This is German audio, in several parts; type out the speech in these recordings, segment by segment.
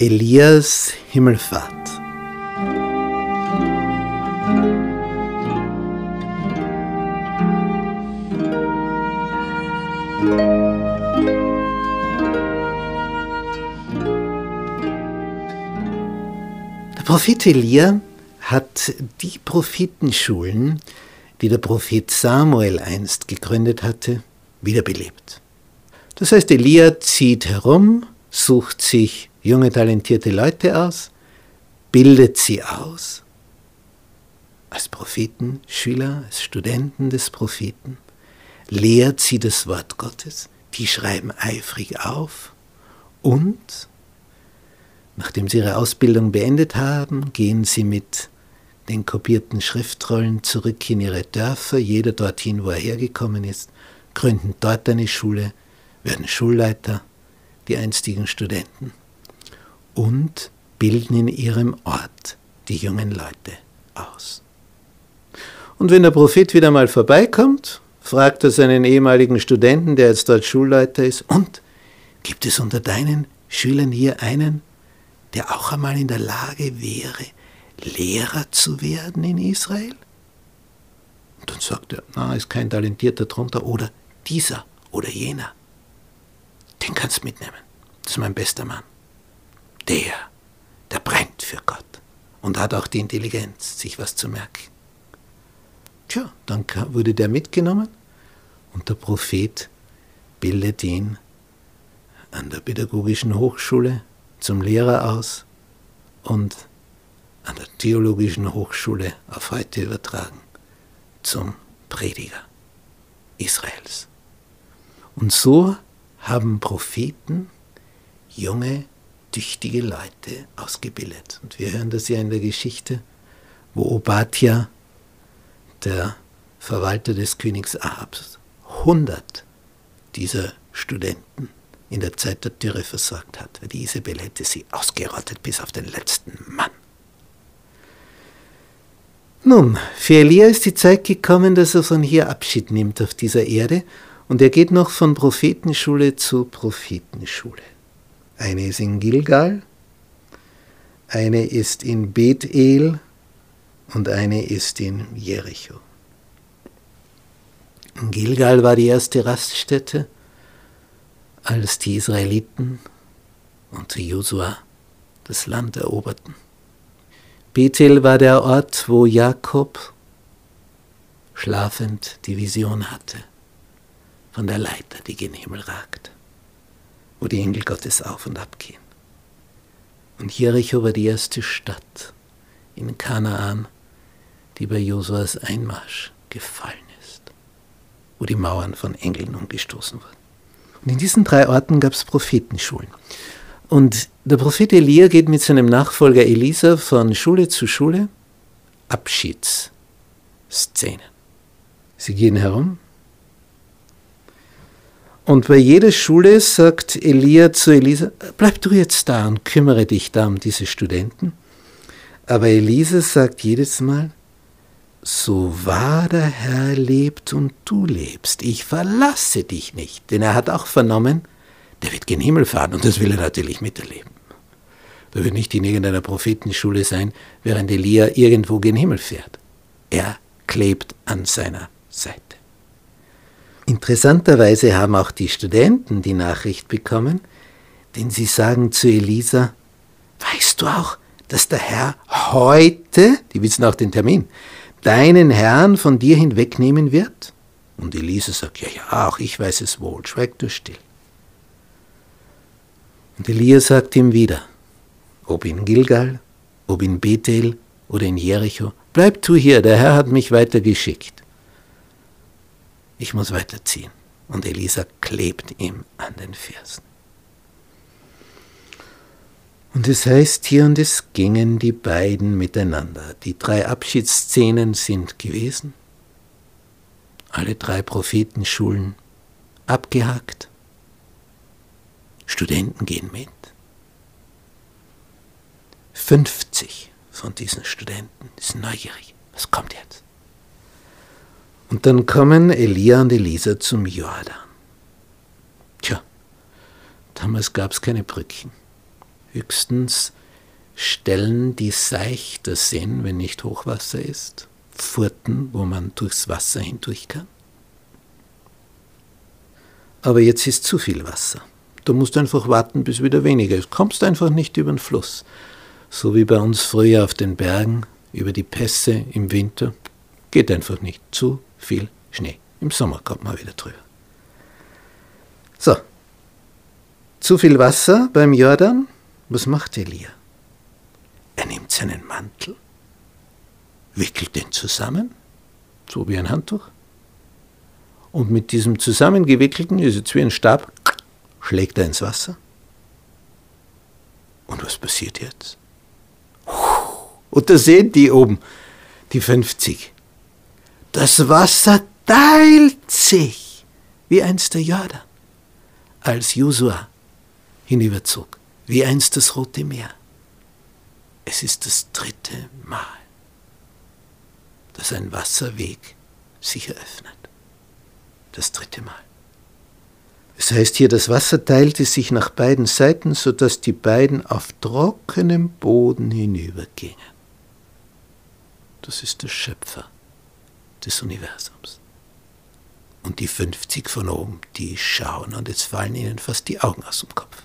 Elias Himmelfahrt. Der Prophet Elia hat die Prophetenschulen, die der Prophet Samuel einst gegründet hatte, wiederbelebt. Das heißt, Elia zieht herum, sucht sich junge, talentierte Leute aus, bildet sie aus. Als Propheten, Schüler, als Studenten des Propheten, lehrt sie das Wort Gottes, die schreiben eifrig auf. Und, nachdem sie ihre Ausbildung beendet haben, gehen sie mit den kopierten Schriftrollen zurück in ihre Dörfer, jeder dorthin, wo er hergekommen ist, gründen dort eine Schule, werden Schulleiter, die einstigen Studenten und bilden in ihrem Ort die jungen Leute aus. Und wenn der Prophet wieder mal vorbeikommt, fragt er seinen ehemaligen Studenten, der jetzt dort Schulleiter ist, und gibt es unter deinen Schülern hier einen, der auch einmal in der Lage wäre, Lehrer zu werden in Israel? Und dann sagt er, na, ist kein Talentierter drunter, oder dieser oder jener. Den kannst du mitnehmen. Das ist mein bester Mann der, der brennt für Gott und hat auch die Intelligenz, sich was zu merken. Tja, dann wurde der mitgenommen und der Prophet bildet ihn an der Pädagogischen Hochschule zum Lehrer aus und an der Theologischen Hochschule auf heute übertragen zum Prediger Israels. Und so haben Propheten junge tüchtige Leute ausgebildet. Und wir hören das ja in der Geschichte, wo Obadja, der Verwalter des Königs Ahabs, 100 dieser Studenten in der Zeit der Dürre versorgt hat. Die Isabel hätte sie ausgerottet bis auf den letzten Mann. Nun, für Elia ist die Zeit gekommen, dass er von hier Abschied nimmt auf dieser Erde und er geht noch von Prophetenschule zu Prophetenschule. Eine ist in Gilgal, eine ist in Bethel und eine ist in Jericho. In Gilgal war die erste Raststätte, als die Israeliten unter Josua das Land eroberten. Bethel war der Ort, wo Jakob schlafend die Vision hatte von der Leiter, die gen Himmel ragt wo die Engel Gottes auf und ab gehen. Und Jericho war die erste Stadt in Kanaan, die bei Josuas Einmarsch gefallen ist, wo die Mauern von Engeln umgestoßen wurden. Und in diesen drei Orten gab es Prophetenschulen. Und der Prophet Elia geht mit seinem Nachfolger Elisa von Schule zu Schule, Abschiedsszenen. Sie gehen herum, und bei jeder Schule sagt Elia zu Elisa, bleib du jetzt da und kümmere dich da um diese Studenten. Aber Elisa sagt jedes Mal, so wahr der Herr lebt und du lebst, ich verlasse dich nicht. Denn er hat auch vernommen, der wird gen Himmel fahren und das will er natürlich miterleben. Er wird nicht in irgendeiner Prophetenschule sein, während Elia irgendwo gen Himmel fährt. Er klebt an seiner Seite. Interessanterweise haben auch die Studenten die Nachricht bekommen, denn sie sagen zu Elisa, weißt du auch, dass der Herr heute, die wissen auch den Termin, deinen Herrn von dir hinwegnehmen wird? Und Elisa sagt, ja, ja, auch ich weiß es wohl, schweig du still. Und Elia sagt ihm wieder, ob in Gilgal, ob in Bethel oder in Jericho, bleib du hier, der Herr hat mich weitergeschickt ich muss weiterziehen. Und Elisa klebt ihm an den Fersen. Und es heißt hier, und es gingen die beiden miteinander. Die drei Abschiedsszenen sind gewesen. Alle drei Prophetenschulen abgehakt. Studenten gehen mit. 50 von diesen Studenten sind neugierig. Was kommt jetzt? Und dann kommen Elia und Elisa zum Jordan. Damals gab es keine Brücken. Höchstens Stellen, die seichter sind, wenn nicht Hochwasser ist. Furten, wo man durchs Wasser hindurch kann. Aber jetzt ist zu viel Wasser. Du musst einfach warten, bis wieder weniger ist. Kommst einfach nicht über den Fluss. So wie bei uns früher auf den Bergen, über die Pässe im Winter. Geht einfach nicht. Zu viel Schnee. Im Sommer kommt man wieder drüber. So. Zu viel Wasser beim Jordan. Was macht Elia? Er nimmt seinen Mantel, wickelt den zusammen, so wie ein Handtuch, und mit diesem zusammengewickelten, ist jetzt wie ein Stab, schlägt er ins Wasser. Und was passiert jetzt? Und da sehen die oben, die 50. Das Wasser teilt sich, wie einst der Jordan, als Josua hinüberzog, wie einst das Rote Meer. Es ist das dritte Mal, dass ein Wasserweg sich eröffnet. Das dritte Mal. Es heißt hier, das Wasser teilte sich nach beiden Seiten, sodass die beiden auf trockenem Boden hinübergingen. Das ist der Schöpfer des Universums. Und die 50 von oben, die schauen und jetzt fallen ihnen fast die Augen aus dem Kopf.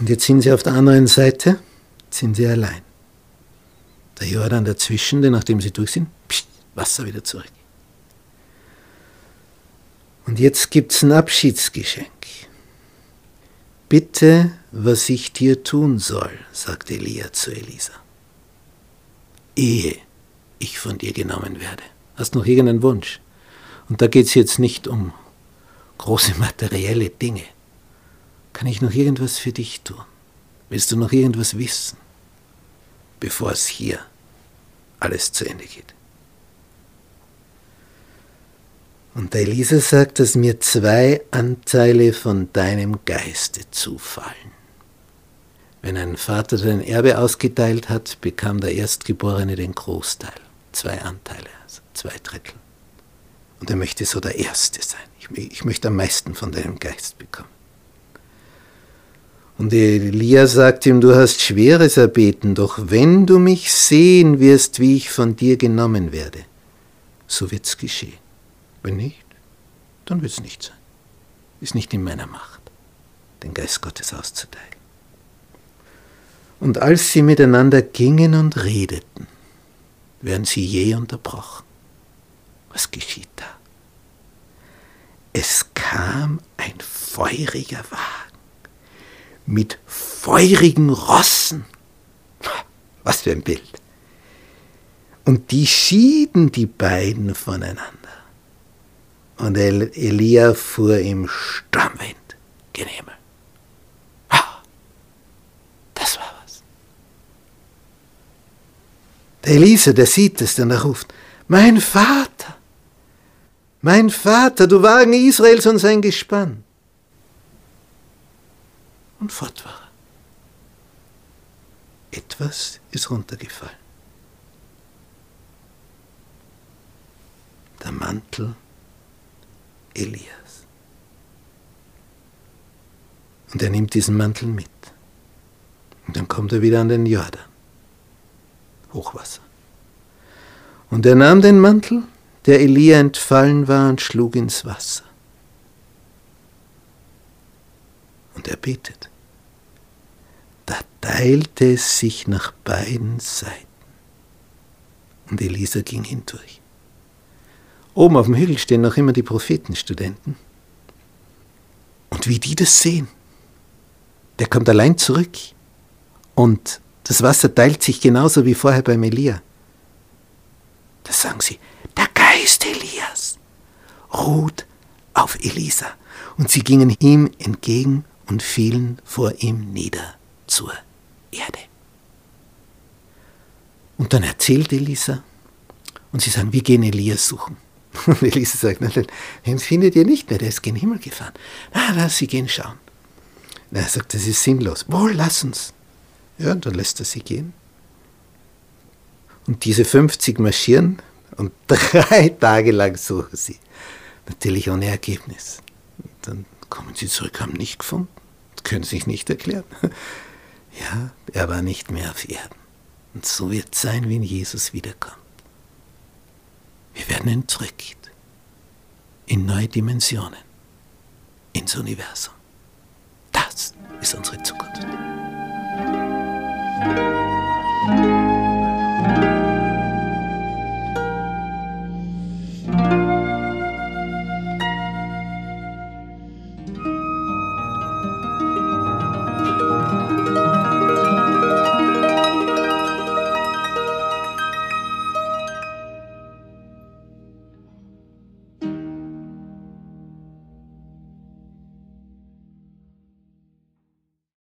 Und jetzt sind sie auf der anderen Seite, sind sie allein. Der Jordan dazwischen, denn nachdem sie durch sind, pst, Wasser wieder zurück. Und jetzt gibt es ein Abschiedsgeschenk. Bitte, was ich dir tun soll, sagt Elia zu Elisa. Ehe ich von dir genommen werde. Hast noch irgendeinen Wunsch? Und da geht es jetzt nicht um große materielle Dinge. Kann ich noch irgendwas für dich tun? Willst du noch irgendwas wissen, bevor es hier alles zu Ende geht? Und Elisa sagt, dass mir zwei Anteile von deinem Geiste zufallen. Wenn ein Vater sein Erbe ausgeteilt hat, bekam der Erstgeborene den Großteil. Zwei Anteile, also zwei Drittel. Und er möchte so der Erste sein. Ich, ich möchte am meisten von deinem Geist bekommen. Und Elia sagt ihm, du hast Schweres erbeten, doch wenn du mich sehen wirst, wie ich von dir genommen werde, so wird's geschehen. Wenn nicht, dann wird's nicht sein. Ist nicht in meiner Macht, den Geist Gottes auszuteilen. Und als sie miteinander gingen und redeten, werden sie je unterbrochen. Was geschieht da? Es kam ein feuriger Wagen mit feurigen Rossen. Was für ein Bild. Und die schieden die beiden voneinander. Und Elia fuhr im Sturmwind gen Himmel. Das war was. Der Elisa, der sieht es, und er ruft, mein Vater, mein Vater, du Wagen Israels und sein Gespann und fort war er. Etwas ist runtergefallen. Der Mantel Elias. Und er nimmt diesen Mantel mit. Und dann kommt er wieder an den Jordan. Hochwasser. Und er nahm den Mantel, der Elia entfallen war, und schlug ins Wasser. Und er betet da teilte es sich nach beiden Seiten. Und Elisa ging hindurch. Oben auf dem Hügel stehen noch immer die Prophetenstudenten. Und wie die das sehen, der kommt allein zurück und das Wasser teilt sich genauso wie vorher beim Elia. Da sagen sie, der Geist Elias ruht auf Elisa. Und sie gingen ihm entgegen und fielen vor ihm nieder zur Erde. Und dann erzählt Elisa und sie sagen, wir gehen Elias suchen. Und Elise sagt, nein, nein, den findet ihr nicht mehr, der ist gen Himmel gefahren. Ah, Na, lass sie gehen schauen. Na, er sagt, das ist sinnlos. Wohl, lass uns. Ja, und dann lässt er sie gehen. Und diese 50 marschieren und drei Tage lang suchen sie. Natürlich ohne Ergebnis. Und dann kommen sie zurück, haben nicht gefunden, können sich nicht erklären. Ja, er war nicht mehr auf Erden. Und so wird es sein, wenn Jesus wiederkommt. Wir werden entrückt in neue Dimensionen, ins Universum. Das ist unsere Zukunft.